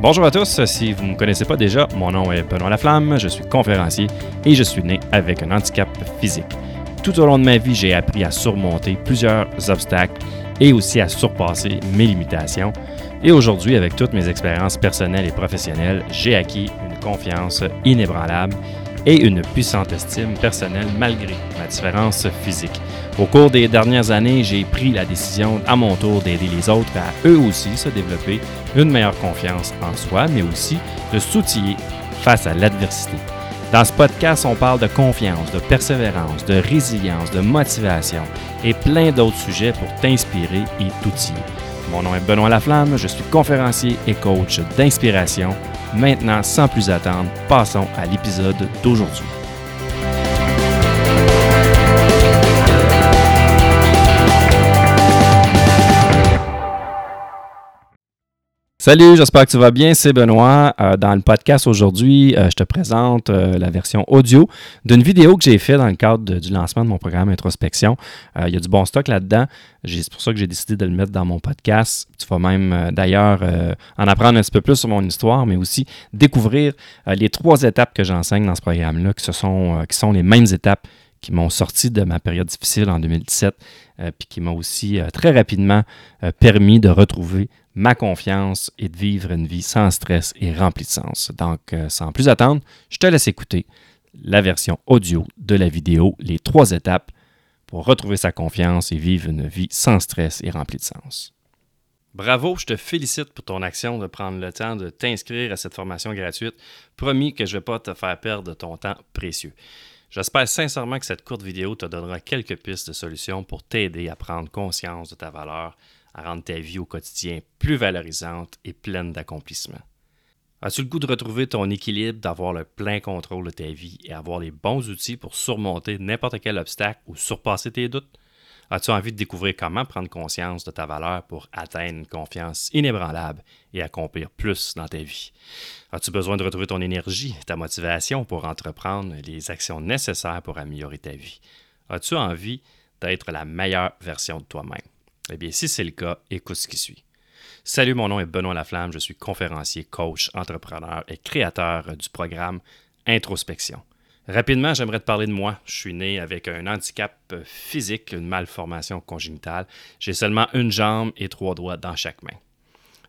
Bonjour à tous, si vous ne me connaissez pas déjà, mon nom est Benoît Laflamme, je suis conférencier et je suis né avec un handicap physique. Tout au long de ma vie, j'ai appris à surmonter plusieurs obstacles et aussi à surpasser mes limitations. Et aujourd'hui, avec toutes mes expériences personnelles et professionnelles, j'ai acquis une confiance inébranlable et une puissante estime personnelle malgré ma différence physique. Au cours des dernières années, j'ai pris la décision à mon tour d'aider les autres à eux aussi se développer une meilleure confiance en soi, mais aussi de s'outiller face à l'adversité. Dans ce podcast, on parle de confiance, de persévérance, de résilience, de motivation et plein d'autres sujets pour t'inspirer et t'outiller. Mon nom est Benoît Laflamme, je suis conférencier et coach d'inspiration. Maintenant, sans plus attendre, passons à l'épisode d'aujourd'hui. Salut, j'espère que tu vas bien. C'est Benoît. Euh, dans le podcast aujourd'hui, euh, je te présente euh, la version audio d'une vidéo que j'ai faite dans le cadre du lancement de mon programme Introspection. Il y a du bon stock là-dedans. C'est pour ça que j'ai décidé de le mettre dans mon podcast. Tu vas même d'ailleurs en apprendre un petit peu plus sur mon histoire, mais aussi découvrir les trois étapes que j'enseigne dans ce programme-là, qui, sont, qui sont les mêmes étapes qui m'ont sorti de ma période difficile en 2017, puis qui m'ont aussi très rapidement permis de retrouver ma confiance et de vivre une vie sans stress et remplie de sens. Donc, euh, sans plus attendre, je te laisse écouter la version audio de la vidéo, les trois étapes pour retrouver sa confiance et vivre une vie sans stress et remplie de sens. Bravo, je te félicite pour ton action de prendre le temps de t'inscrire à cette formation gratuite. Promis que je ne vais pas te faire perdre ton temps précieux. J'espère sincèrement que cette courte vidéo te donnera quelques pistes de solutions pour t'aider à prendre conscience de ta valeur à rendre ta vie au quotidien plus valorisante et pleine d'accomplissement. As-tu le goût de retrouver ton équilibre, d'avoir le plein contrôle de ta vie et avoir les bons outils pour surmonter n'importe quel obstacle ou surpasser tes doutes? As-tu envie de découvrir comment prendre conscience de ta valeur pour atteindre une confiance inébranlable et accomplir plus dans ta vie? As-tu besoin de retrouver ton énergie, ta motivation pour entreprendre les actions nécessaires pour améliorer ta vie? As-tu envie d'être la meilleure version de toi-même? Eh bien, si c'est le cas, écoute ce qui suit. Salut, mon nom est Benoît Laflamme, je suis conférencier, coach, entrepreneur et créateur du programme Introspection. Rapidement, j'aimerais te parler de moi. Je suis né avec un handicap physique, une malformation congénitale. J'ai seulement une jambe et trois doigts dans chaque main.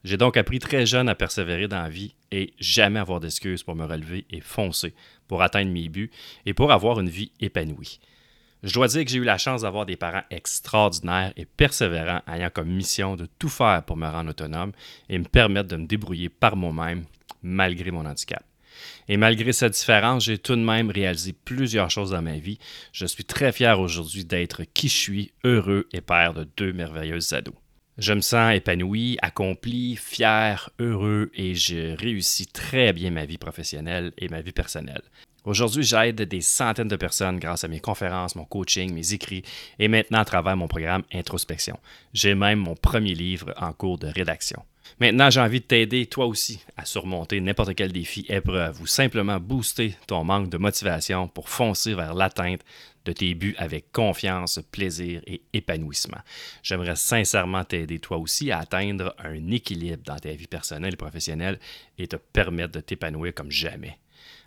J'ai donc appris très jeune à persévérer dans la vie et jamais avoir d'excuses pour me relever et foncer pour atteindre mes buts et pour avoir une vie épanouie. Je dois dire que j'ai eu la chance d'avoir des parents extraordinaires et persévérants ayant comme mission de tout faire pour me rendre autonome et me permettre de me débrouiller par moi-même malgré mon handicap. Et malgré cette différence, j'ai tout de même réalisé plusieurs choses dans ma vie. Je suis très fier aujourd'hui d'être qui je suis, heureux et père de deux merveilleuses ados. Je me sens épanoui, accompli, fier, heureux et je réussis très bien ma vie professionnelle et ma vie personnelle. Aujourd'hui, j'aide des centaines de personnes grâce à mes conférences, mon coaching, mes écrits et maintenant à travers mon programme Introspection. J'ai même mon premier livre en cours de rédaction. Maintenant, j'ai envie de t'aider toi aussi à surmonter n'importe quel défi, épreuve ou simplement booster ton manque de motivation pour foncer vers l'atteinte de tes buts avec confiance, plaisir et épanouissement. J'aimerais sincèrement t'aider toi aussi à atteindre un équilibre dans ta vie personnelle et professionnelle et te permettre de t'épanouir comme jamais.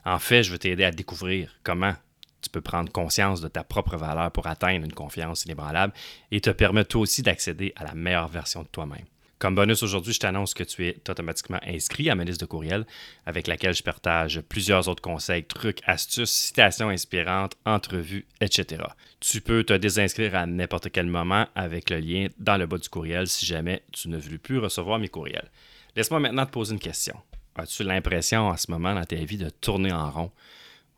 En fait, je veux t'aider à découvrir comment tu peux prendre conscience de ta propre valeur pour atteindre une confiance inébranlable et te permettre toi aussi d'accéder à la meilleure version de toi-même. Comme bonus aujourd'hui, je t'annonce que tu es automatiquement inscrit à ma liste de courriels avec laquelle je partage plusieurs autres conseils, trucs, astuces, citations inspirantes, entrevues, etc. Tu peux te désinscrire à n'importe quel moment avec le lien dans le bas du courriel si jamais tu ne veux plus recevoir mes courriels. Laisse-moi maintenant te poser une question. As-tu l'impression en ce moment dans ta vie de tourner en rond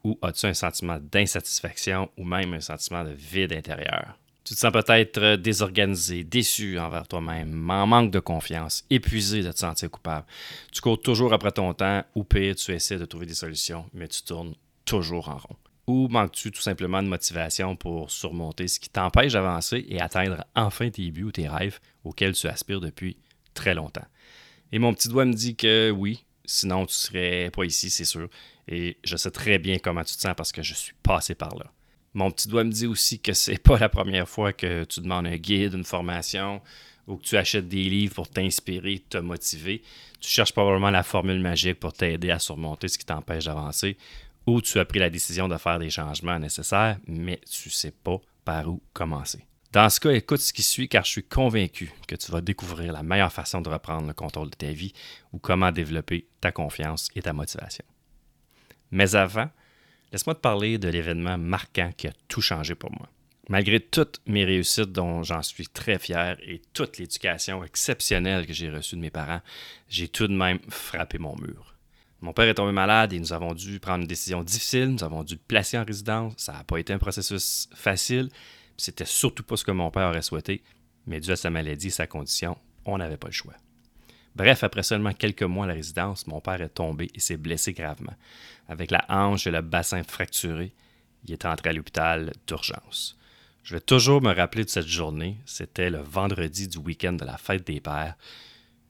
ou as-tu un sentiment d'insatisfaction ou même un sentiment de vide intérieur? Tu te sens peut-être désorganisé, déçu envers toi-même, en manque de confiance, épuisé de te sentir coupable. Tu cours toujours après ton temps ou pire, tu essaies de trouver des solutions, mais tu tournes toujours en rond. Ou manques-tu tout simplement de motivation pour surmonter ce qui t'empêche d'avancer et atteindre enfin tes buts ou tes rêves auxquels tu aspires depuis très longtemps? Et mon petit doigt me dit que oui, Sinon, tu serais pas ici, c'est sûr. Et je sais très bien comment tu te sens parce que je suis passé par là. Mon petit doigt me dit aussi que c'est pas la première fois que tu demandes un guide, une formation ou que tu achètes des livres pour t'inspirer, te motiver, tu cherches probablement la formule magique pour t'aider à surmonter ce qui t'empêche d'avancer, ou tu as pris la décision de faire des changements nécessaires, mais tu ne sais pas par où commencer. Dans ce cas, écoute ce qui suit car je suis convaincu que tu vas découvrir la meilleure façon de reprendre le contrôle de ta vie ou comment développer ta confiance et ta motivation. Mais avant, laisse-moi te parler de l'événement marquant qui a tout changé pour moi. Malgré toutes mes réussites dont j'en suis très fier et toute l'éducation exceptionnelle que j'ai reçue de mes parents, j'ai tout de même frappé mon mur. Mon père est tombé malade et nous avons dû prendre une décision difficile, nous avons dû le placer en résidence. Ça n'a pas été un processus facile, c'était surtout pas ce que mon père aurait souhaité, mais dû à sa maladie et sa condition, on n'avait pas le choix. Bref, après seulement quelques mois à la résidence, mon père est tombé et s'est blessé gravement. Avec la hanche et le bassin fracturé, il est entré à l'hôpital d'urgence. Je vais toujours me rappeler de cette journée. C'était le vendredi du week-end de la fête des pères.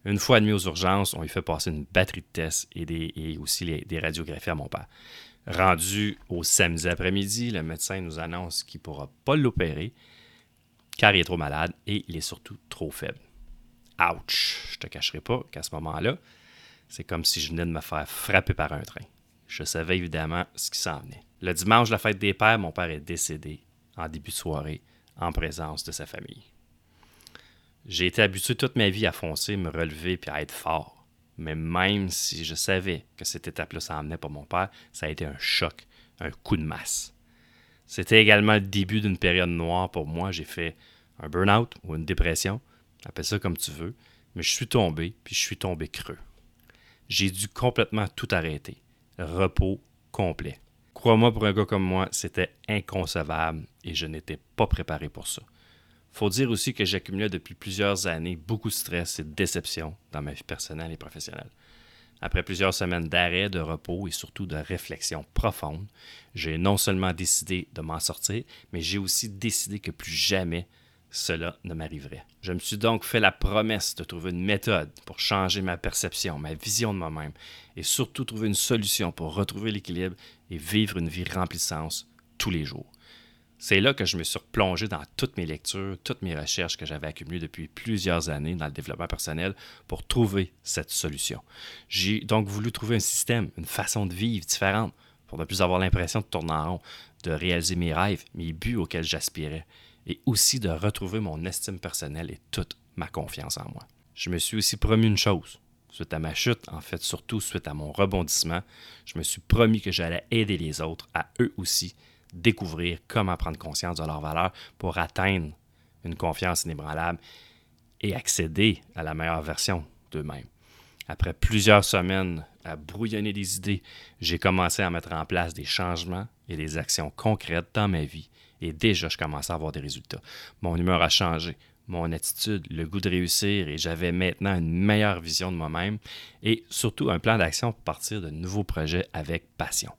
Une fois admis aux urgences, on lui fait passer une batterie de tests et, aussi des radiographies à mon père. Rendu au samedi après-midi, le médecin nous annonce qu'il ne pourra pas l'opérer car il est trop malade et il est surtout trop faible. Ouch! Je te cacherai pas qu'à ce moment-là, c'est comme si je venais de me faire frapper par un train. Je savais évidemment ce qui s'en venait. Le dimanche de la fête des pères, mon père est décédé en début de soirée en présence de sa famille. J'ai été habitué toute ma vie à foncer, me relever puis à être fort. Mais même si je savais que cette étape-là s'en venait pour mon père, ça a été un choc, un coup de masse. C'était également le début d'une période noire pour moi. J'ai fait un burn-out ou une dépression, appelle ça comme tu veux, mais je suis tombé, puis je suis tombé creux. J'ai dû complètement tout arrêter. Repos complet. Crois-moi, pour un gars comme moi, c'était inconcevable et je n'étais pas préparé pour ça. Faut dire aussi que j'accumulais depuis plusieurs années beaucoup de stress et de déception dans ma vie personnelle et professionnelle. Après plusieurs semaines d'arrêt, de repos et surtout de réflexion profonde, j'ai non seulement décidé de m'en sortir, mais j'ai aussi décidé que plus jamais cela ne m'arriverait. Je me suis donc fait la promesse de trouver une méthode pour changer ma perception, ma vision de moi-même, et surtout trouver une solution pour retrouver l'équilibre et vivre une vie sens tous les jours. C'est là que je me suis replongé dans toutes mes lectures, toutes mes recherches que j'avais accumulées depuis plusieurs années dans le développement personnel pour trouver cette solution. J'ai donc voulu trouver un système, une façon de vivre différente pour ne plus avoir l'impression de tourner en rond, de réaliser mes rêves, mes buts auxquels j'aspirais et aussi de retrouver mon estime personnelle et toute ma confiance en moi. Je me suis aussi promis une chose. Suite à ma chute, en fait surtout suite à mon rebondissement, je me suis promis que j'allais aider les autres à eux aussi découvrir comment prendre conscience de leurs valeurs pour atteindre une confiance inébranlable et accéder à la meilleure version d'eux-mêmes. Après plusieurs semaines à brouillonner des idées, j'ai commencé à mettre en place des changements et des actions concrètes dans ma vie et déjà, je commençais à avoir des résultats. Mon humeur a changé, mon attitude, le goût de réussir et j'avais maintenant une meilleure vision de moi-même et surtout un plan d'action pour partir de nouveaux projets avec passion.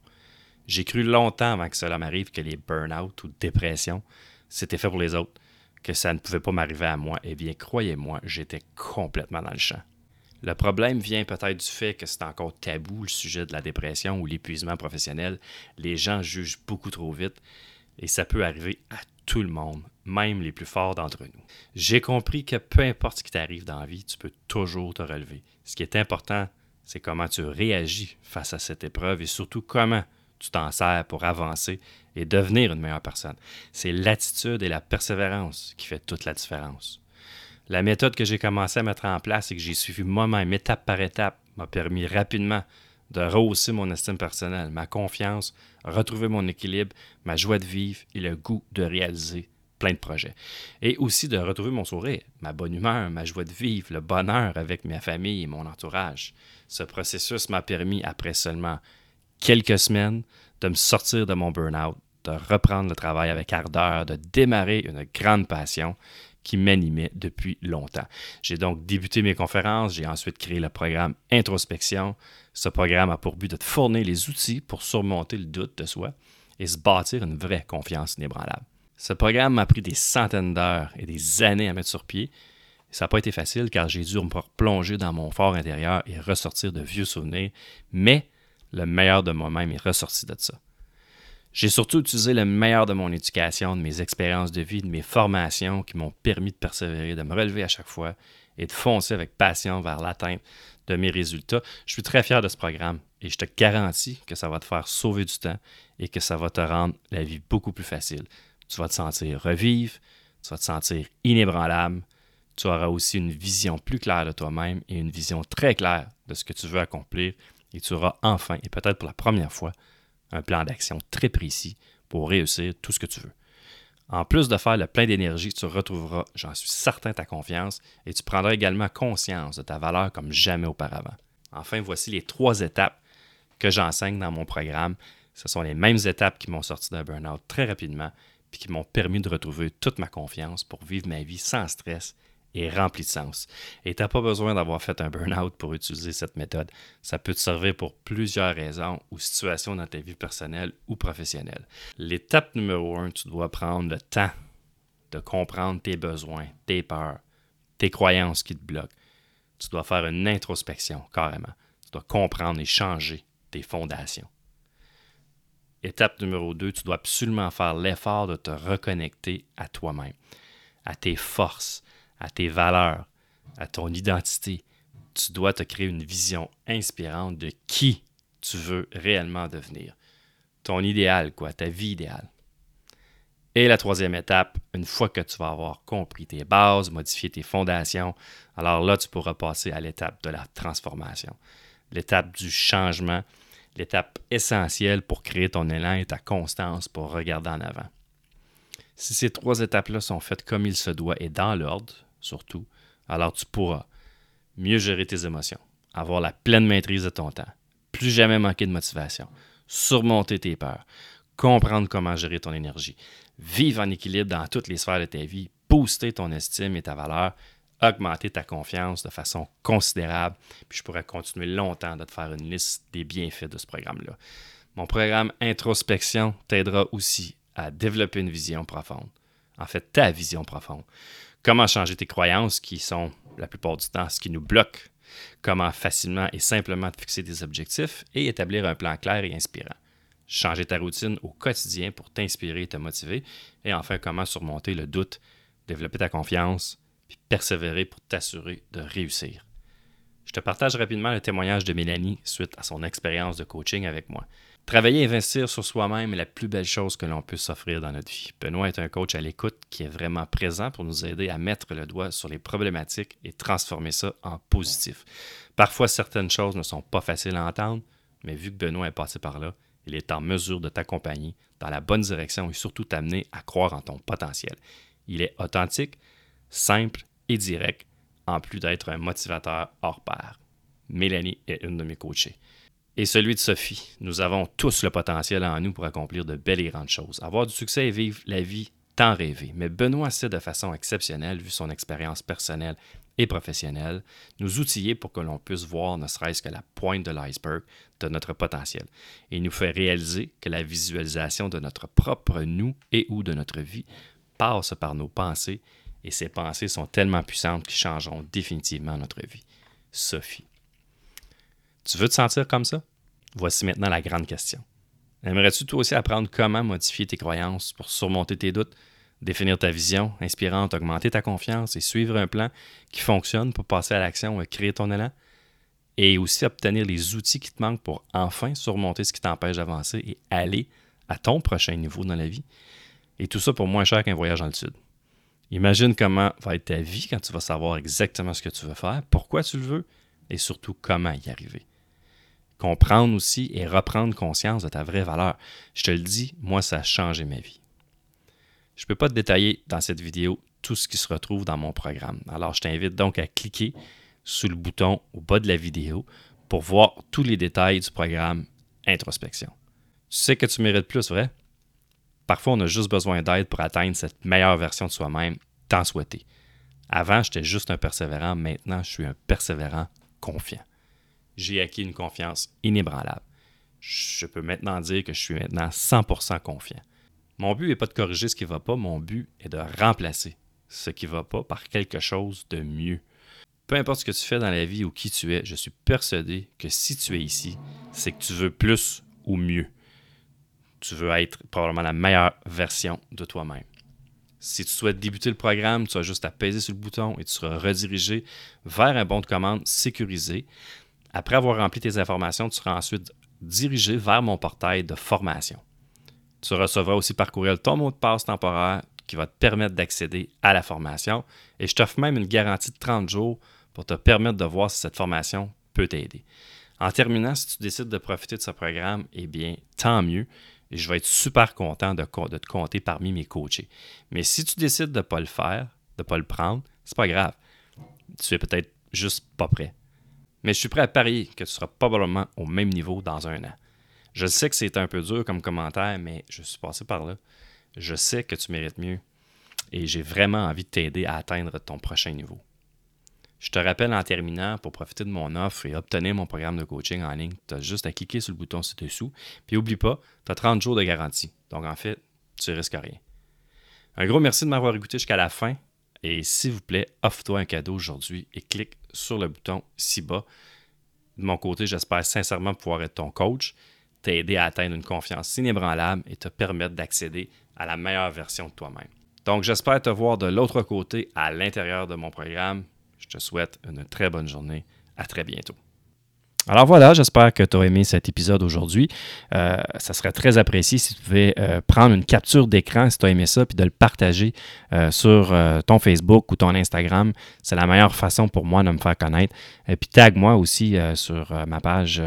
J'ai cru longtemps avant que cela m'arrive que les burn-out ou dépressions, c'était fait pour les autres, que ça ne pouvait pas m'arriver à moi. Eh bien, croyez-moi, j'étais complètement dans le champ. Le problème vient peut-être du fait que c'est encore tabou le sujet de la dépression ou l'épuisement professionnel. Les gens jugent beaucoup trop vite et ça peut arriver à tout le monde, même les plus forts d'entre nous. J'ai compris que peu importe ce qui t'arrive dans la vie, tu peux toujours te relever. Ce qui est important, c'est comment tu réagis face à cette épreuve et surtout comment tu t'en sers pour avancer et devenir une meilleure personne. C'est l'attitude et la persévérance qui fait toute la différence. La méthode que j'ai commencé à mettre en place et que j'ai suivi moi-même étape par étape m'a permis rapidement de rehausser mon estime personnelle, ma confiance, retrouver mon équilibre, ma joie de vivre et le goût de réaliser plein de projets. Et aussi de retrouver mon sourire, ma bonne humeur, ma joie de vivre, le bonheur avec ma famille et mon entourage. Ce processus m'a permis, après seulement quelques semaines, de me sortir de mon burn-out, de reprendre le travail avec ardeur, de démarrer une grande passion qui m'animait depuis longtemps. J'ai donc débuté mes conférences, j'ai ensuite créé le programme Introspection. Ce programme a pour but de te fournir les outils pour surmonter le doute de soi et se bâtir une vraie confiance inébranlable. Ce programme m'a pris des centaines d'heures et des années à mettre sur pied. Ça n'a pas été facile car j'ai dû me plonger dans mon fort intérieur et ressortir de vieux souvenirs, mais le meilleur de moi-même est ressorti de ça. J'ai surtout utilisé le meilleur de mon éducation, de mes expériences de vie, de mes formations qui m'ont permis de persévérer, de me relever à chaque fois et de foncer avec passion vers l'atteinte de mes résultats. Je suis très fier de ce programme et je te garantis que ça va te faire sauver du temps et que ça va te rendre la vie beaucoup plus facile. Tu vas te sentir revivre, tu vas te sentir inébranlable, tu auras aussi une vision plus claire de toi-même et une vision très claire de ce que tu veux accomplir et tu auras enfin, et peut-être pour la première fois, un plan d'action très précis pour réussir tout ce que tu veux. En plus de faire le plein d'énergie, tu retrouveras, j'en suis certain, ta confiance et tu prendras également conscience de ta valeur comme jamais auparavant. Enfin, voici les trois étapes que j'enseigne dans mon programme. Ce sont les mêmes étapes qui m'ont sorti d'un burn-out très rapidement puis qui m'ont permis de retrouver toute ma confiance pour vivre ma vie sans stress est rempli de sens. Et tu n'as pas besoin d'avoir fait un burn-out pour utiliser cette méthode. Ça peut te servir pour plusieurs raisons ou situations dans ta vie personnelle ou professionnelle. L'étape numéro un, tu dois prendre le temps de comprendre tes besoins, tes peurs, tes croyances qui te bloquent. Tu dois faire une introspection, carrément. Tu dois comprendre et changer tes fondations. Étape numéro 2, tu dois absolument faire l'effort de te reconnecter à toi-même, à tes forces, à tes valeurs, à ton identité. Tu dois te créer une vision inspirante de qui tu veux réellement devenir. Ton idéal, quoi, ta vie idéale. Et la troisième étape, une fois que tu vas avoir compris tes bases, modifié tes fondations, alors là, tu pourras passer à l'étape de la transformation, l'étape du changement, l'étape essentielle pour créer ton élan et ta constance pour regarder en avant. Si ces trois étapes-là sont faites comme il se doit et dans l'ordre, surtout, alors tu pourras mieux gérer tes émotions, avoir la pleine maîtrise de ton temps, plus jamais manquer de motivation, surmonter tes peurs, comprendre comment gérer ton énergie, vivre en équilibre dans toutes les sphères de ta vie, booster ton estime et ta valeur, augmenter ta confiance de façon considérable. Puis je pourrais continuer longtemps de te faire une liste des bienfaits de ce programme-là. Mon programme Introspection t'aidera aussi à développer une vision profonde. En fait, ta vision profonde. Comment changer tes croyances qui sont la plupart du temps ce qui nous bloque. Comment facilement et simplement te fixer des objectifs et établir un plan clair et inspirant. Changer ta routine au quotidien pour t'inspirer et te motiver. Et enfin, comment surmonter le doute, développer ta confiance, puis persévérer pour t'assurer de réussir. Je te partage rapidement le témoignage de Mélanie suite à son expérience de coaching avec moi. Travailler et investir sur soi-même est la plus belle chose que l'on peut s'offrir dans notre vie. Benoît est un coach à l'écoute qui est vraiment présent pour nous aider à mettre le doigt sur les problématiques et transformer ça en positif. Parfois, certaines choses ne sont pas faciles à entendre, mais vu que Benoît est passé par là, il est en mesure de t'accompagner dans la bonne direction et surtout t'amener à croire en ton potentiel. Il est authentique, simple et direct, en plus d'être un motivateur hors pair. Mélanie est une de mes coachées. Et celui de Sophie. Nous avons tous le potentiel en nous pour accomplir de belles et grandes choses, avoir du succès et vivre la vie tant rêvée. Mais Benoît sait de façon exceptionnelle, vu son expérience personnelle et professionnelle, nous outiller pour que l'on puisse voir ne serait-ce que la pointe de l'iceberg de notre potentiel. Il nous fait réaliser que la visualisation de notre propre nous et ou de notre vie passe par nos pensées et ces pensées sont tellement puissantes qu'ils changeront définitivement notre vie. Sophie. Tu veux te sentir comme ça? Voici maintenant la grande question. Aimerais-tu toi aussi apprendre comment modifier tes croyances pour surmonter tes doutes, définir ta vision inspirante, augmenter ta confiance et suivre un plan qui fonctionne pour passer à l'action créer ton élan? Et aussi obtenir les outils qui te manquent pour enfin surmonter ce qui t'empêche d'avancer et aller à ton prochain niveau dans la vie? Et tout ça pour moins cher qu'un voyage dans le sud. Imagine comment va être ta vie quand tu vas savoir exactement ce que tu veux faire, pourquoi tu le veux et surtout comment y arriver. Comprendre aussi et reprendre conscience de ta vraie valeur. Je te le dis, moi, ça a changé ma vie. Je ne peux pas te détailler dans cette vidéo tout ce qui se retrouve dans mon programme. Alors, je t'invite donc à cliquer sous le bouton au bas de la vidéo pour voir tous les détails du programme Introspection. Tu sais que tu mérites plus, vrai? Parfois, on a juste besoin d'aide pour atteindre cette meilleure version de soi-même, tant souhaité. Avant, j'étais juste un persévérant, maintenant, je suis un persévérant confiant. J'ai acquis une confiance inébranlable. Je peux maintenant dire que je suis maintenant 100% confiant. Mon but n'est pas de corriger ce qui ne va pas, mon but est de remplacer ce qui ne va pas par quelque chose de mieux. Peu importe ce que tu fais dans la vie ou qui tu es, je suis persuadé que si tu es ici, c'est que tu veux plus ou mieux tu veux être probablement la meilleure version de toi-même. Si tu souhaites débuter le programme, tu as juste à peser sur le bouton et tu seras redirigé vers un bon de commande sécurisé. Après avoir rempli tes informations, tu seras ensuite dirigé vers mon portail de formation. Tu recevras aussi par courriel ton mot de passe temporaire qui va te permettre d'accéder à la formation et je t'offre même une garantie de 30 jours pour te permettre de voir si cette formation peut t'aider. En terminant, si tu décides de profiter de ce programme, eh bien, tant mieux. Je vais être super content de, te compter parmi mes coachés. Mais si tu décides de ne pas le faire, de ne pas le prendre, c'est pas grave. Tu es peut-être juste pas prêt. Mais je suis prêt à parier que tu seras probablement au même niveau dans un an. Je sais que c'est un peu dur comme commentaire, mais je suis passé par là. Je sais que tu mérites mieux et j'ai vraiment envie de t'aider à atteindre ton prochain niveau. Je te rappelle en terminant, pour profiter de mon offre et obtenir mon programme de coaching en ligne, tu as juste à cliquer sur le bouton ci-dessous. Puis n'oublie pas, tu as 30 jours de garantie. Donc en fait, tu risques rien. Un gros merci de m'avoir écouté jusqu'à la fin. Et s'il vous plaît, offre-toi un cadeau aujourd'hui et clique sur le bouton ci-bas. De mon côté, j'espère sincèrement pouvoir être ton coach, t'aider à atteindre une confiance inébranlable et te permettre d'accéder à la meilleure version de toi-même. Donc, j'espère te voir de l'autre côté à l'intérieur de mon programme. Je te souhaite une très bonne journée. À très bientôt. Alors voilà, j'espère que tu as aimé cet épisode aujourd'hui. Euh, ça serait très apprécié si tu pouvais euh, prendre une capture d'écran si tu as aimé ça, puis de le partager euh, sur ton Facebook ou ton Instagram. C'est la meilleure façon pour moi de me faire connaître. Et puis tag moi aussi sur ma page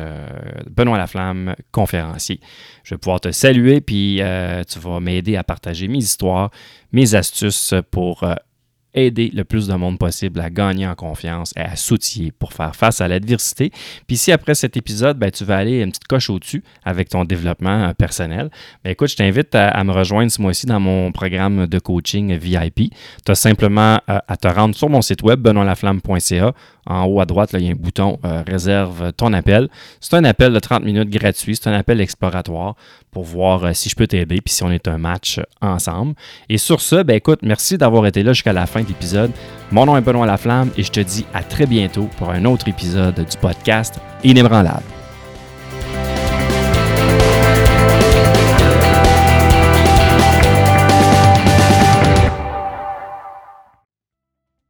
Benoît Laflamme, conférencier. Je vais pouvoir te saluer, puis tu vas m'aider à partager mes histoires, mes astuces pour aider le plus de monde possible à gagner en confiance et à s'outiller pour faire face à l'adversité. Puis si après cet épisode, ben, tu vas aller une petite coche au-dessus avec ton développement euh, personnel, ben, écoute, je t'invite à, me rejoindre ce mois-ci dans mon programme de coaching VIP. Tu as simplement euh, à te rendre sur mon site web, benoîtlaflamme.ca. En haut à droite, il y a un bouton euh, Réserve ton appel. C'est un appel de 30 minutes gratuit. C'est un appel exploratoire pour voir euh, si je peux t'aider puis si on est un match ensemble. Et sur ce, ben écoute, merci d'avoir été là jusqu'à la fin de l'épisode. Mon nom est Benoît Laflamme et je te dis à très bientôt pour un autre épisode du podcast Inébranlable.